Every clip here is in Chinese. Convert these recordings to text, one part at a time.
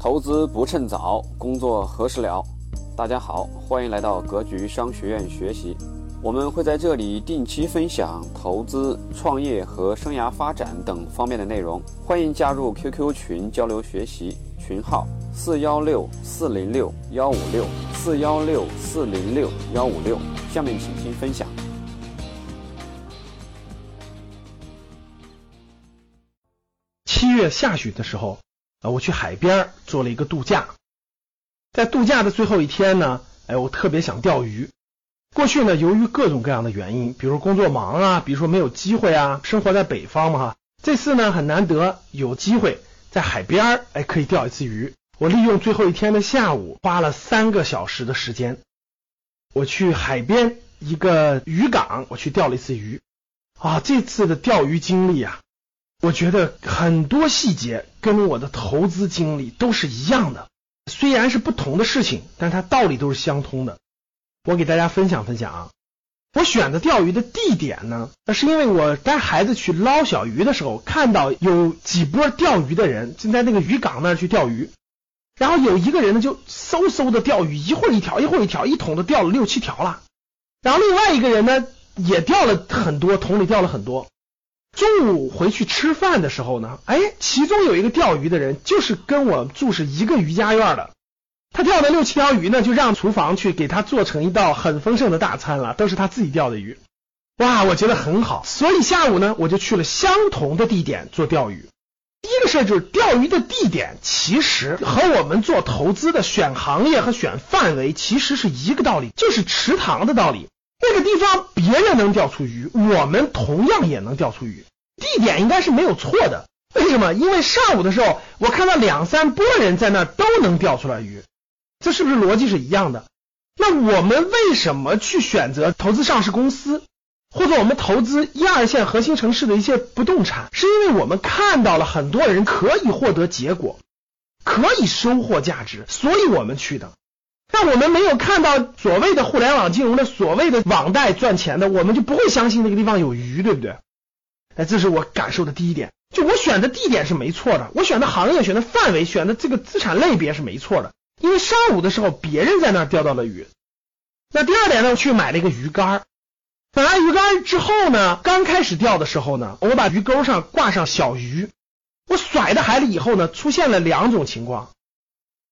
投资不趁早，工作何时了？大家好，欢迎来到格局商学院学习。我们会在这里定期分享投资、创业和生涯发展等方面的内容。欢迎加入 QQ 群交流学习，群号四幺六四零六幺五六四幺六四零六幺五六。下面请听分享。七月下旬的时候，啊，我去海边做了一个度假。在度假的最后一天呢，哎，我特别想钓鱼。过去呢，由于各种各样的原因，比如工作忙啊，比如说没有机会啊，生活在北方嘛哈。这次呢，很难得有机会在海边哎，可以钓一次鱼。我利用最后一天的下午，花了三个小时的时间，我去海边一个渔港，我去钓了一次鱼。啊，这次的钓鱼经历啊，我觉得很多细节跟我的投资经历都是一样的，虽然是不同的事情，但它道理都是相通的。我给大家分享分享啊，我选择钓鱼的地点呢，那是因为我带孩子去捞小鱼的时候，看到有几波钓鱼的人正在那个渔港那儿去钓鱼，然后有一个人呢就嗖嗖的钓鱼，一会儿一条，一会儿一条，一桶都钓了六七条了。然后另外一个人呢也钓了很多，桶里钓了很多。中午回去吃饭的时候呢，哎，其中有一个钓鱼的人就是跟我住是一个渔家院的。他钓的六七条鱼呢，就让厨房去给他做成一道很丰盛的大餐了，都是他自己钓的鱼。哇，我觉得很好，所以下午呢，我就去了相同的地点做钓鱼。第一个事儿就是钓鱼的地点，其实和我们做投资的选行业和选范围其实是一个道理，就是池塘的道理。那个地方别人能钓出鱼，我们同样也能钓出鱼。地点应该是没有错的。为什么？因为上午的时候，我看到两三拨人在那都能钓出来鱼。这是不是逻辑是一样的？那我们为什么去选择投资上市公司，或者我们投资一二线核心城市的一些不动产？是因为我们看到了很多人可以获得结果，可以收获价值，所以我们去的。但我们没有看到所谓的互联网金融的所谓的网贷赚钱的，我们就不会相信那个地方有鱼，对不对？哎，这是我感受的第一点。就我选的地点是没错的，我选的行业、选的范围、选的这个资产类别是没错的。因为上午的时候别人在那儿钓到了鱼，那第二点呢，我去买了一个鱼竿。买完鱼竿之后呢，刚开始钓的时候呢，我把鱼钩上挂上小鱼，我甩到海里以后呢，出现了两种情况。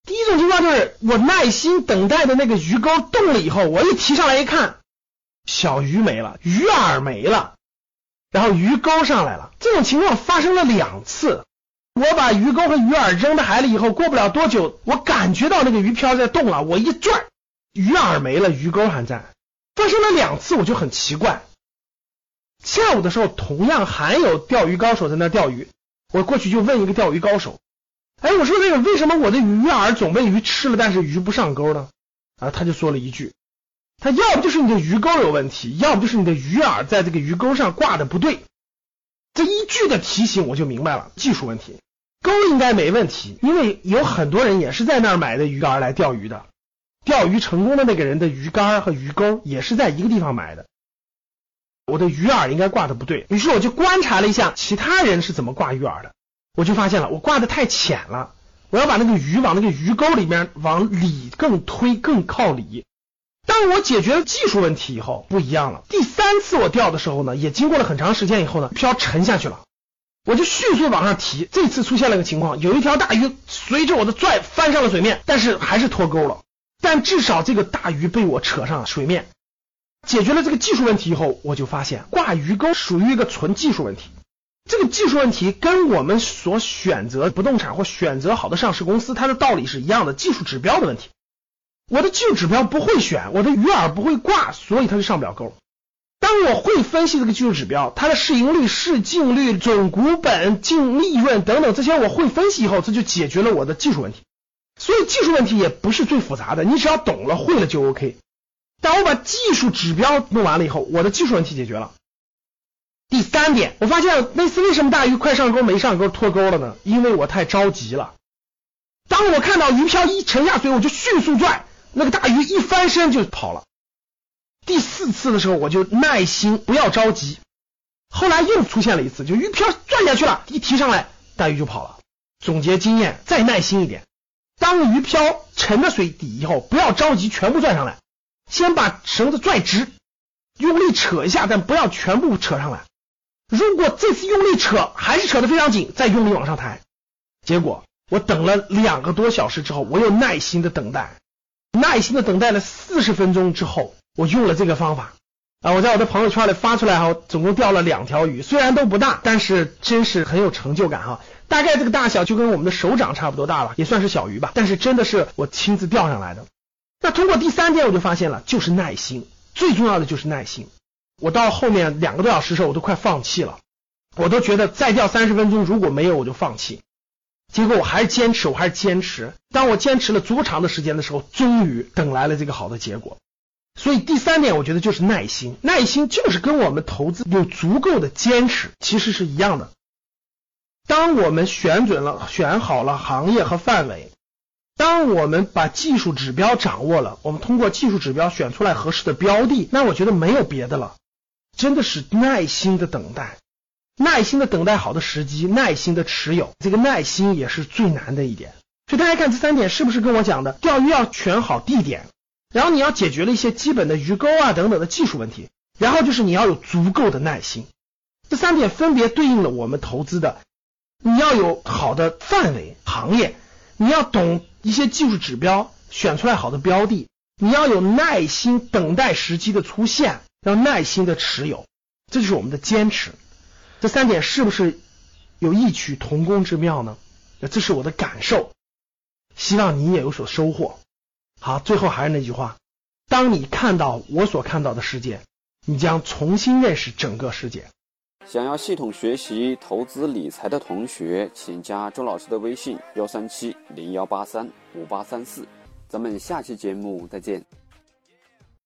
第一种情况就是我耐心等待的那个鱼钩动了以后，我一提上来一看，小鱼没了，鱼饵没了，然后鱼钩上来了。这种情况发生了两次。我把鱼钩和鱼饵扔到海里以后，过不了多久，我感觉到那个鱼漂在动了。我一拽，鱼饵没了，鱼钩还在。发生了两次，我就很奇怪。下午的时候，同样还有钓鱼高手在那钓鱼。我过去就问一个钓鱼高手：“哎，我说那个为什么我的鱼饵总被鱼吃了，但是鱼不上钩呢？”啊，他就说了一句：“他要不就是你的鱼钩有问题，要不就是你的鱼饵在这个鱼钩上挂的不对。”这一句的提醒，我就明白了技术问题。钩应该没问题，因为有很多人也是在那儿买的鱼竿来钓鱼的。钓鱼成功的那个人的鱼竿和鱼钩也是在一个地方买的。我的鱼饵应该挂的不对，于是我就观察了一下其他人是怎么挂鱼饵的，我就发现了我挂的太浅了，我要把那个鱼往那个鱼钩里面往里更推，更靠里。当我解决了技术问题以后，不一样了。第三次我钓的时候呢，也经过了很长时间以后呢，漂沉下去了。我就迅速往上提，这次出现了个情况，有一条大鱼随着我的拽翻上了水面，但是还是脱钩了。但至少这个大鱼被我扯上了水面，解决了这个技术问题以后，我就发现挂鱼钩属于一个纯技术问题。这个技术问题跟我们所选择不动产或选择好的上市公司，它的道理是一样的，技术指标的问题。我的技术指标不会选，我的鱼饵不会挂，所以它就上不了钩。当我会分析这个技术指标，它的市盈率、市净率、总股本、净利润等等这些我会分析以后，这就解决了我的技术问题。所以技术问题也不是最复杂的，你只要懂了、会了就 OK。当我把技术指标弄完了以后，我的技术问题解决了。第三点，我发现那次为什么大鱼快上钩没上钩脱钩了呢？因为我太着急了。当我看到鱼漂一沉下水，我就迅速拽，那个大鱼一翻身就跑了。第四次的时候，我就耐心，不要着急。后来又出现了一次，就鱼漂转下去了，一提上来，大鱼就跑了。总结经验，再耐心一点。当鱼漂沉到水底以后，不要着急全部拽上来，先把绳子拽直，用力扯一下，但不要全部扯上来。如果这次用力扯还是扯得非常紧，再用力往上抬。结果我等了两个多小时之后，我又耐心的等待，耐心的等待了四十分钟之后，我用了这个方法啊，我在我的朋友圈里发出来哈，总共钓了两条鱼，虽然都不大，但是真是很有成就感哈。大概这个大小就跟我们的手掌差不多大了，也算是小鱼吧，但是真的是我亲自钓上来的。那通过第三天我就发现了，就是耐心，最重要的就是耐心。我到后面两个多小时的时候，我都快放弃了，我都觉得再掉三十分钟如果没有我就放弃。结果我还是坚持，我还是坚持。当我坚持了足够长的时间的时候，终于等来了这个好的结果。所以第三点，我觉得就是耐心，耐心就是跟我们投资有足够的坚持其实是一样的。当我们选准了、选好了行业和范围，当我们把技术指标掌握了，我们通过技术指标选出来合适的标的，那我觉得没有别的了，真的是耐心的等待，耐心的等待好的时机，耐心的持有，这个耐心也是最难的一点。所以大家看这三点是不是跟我讲的？钓鱼要选好地点，然后你要解决了一些基本的鱼钩啊等等的技术问题，然后就是你要有足够的耐心。这三点分别对应了我们投资的。你要有好的范围行业，你要懂一些技术指标，选出来好的标的，你要有耐心等待时机的出现，要耐心的持有，这就是我们的坚持。这三点是不是有异曲同工之妙呢？这是我的感受，希望你也有所收获。好，最后还是那句话，当你看到我所看到的世界，你将重新认识整个世界。想要系统学习投资理财的同学，请加周老师的微信：幺三七零幺八三五八三四。咱们下期节目再见。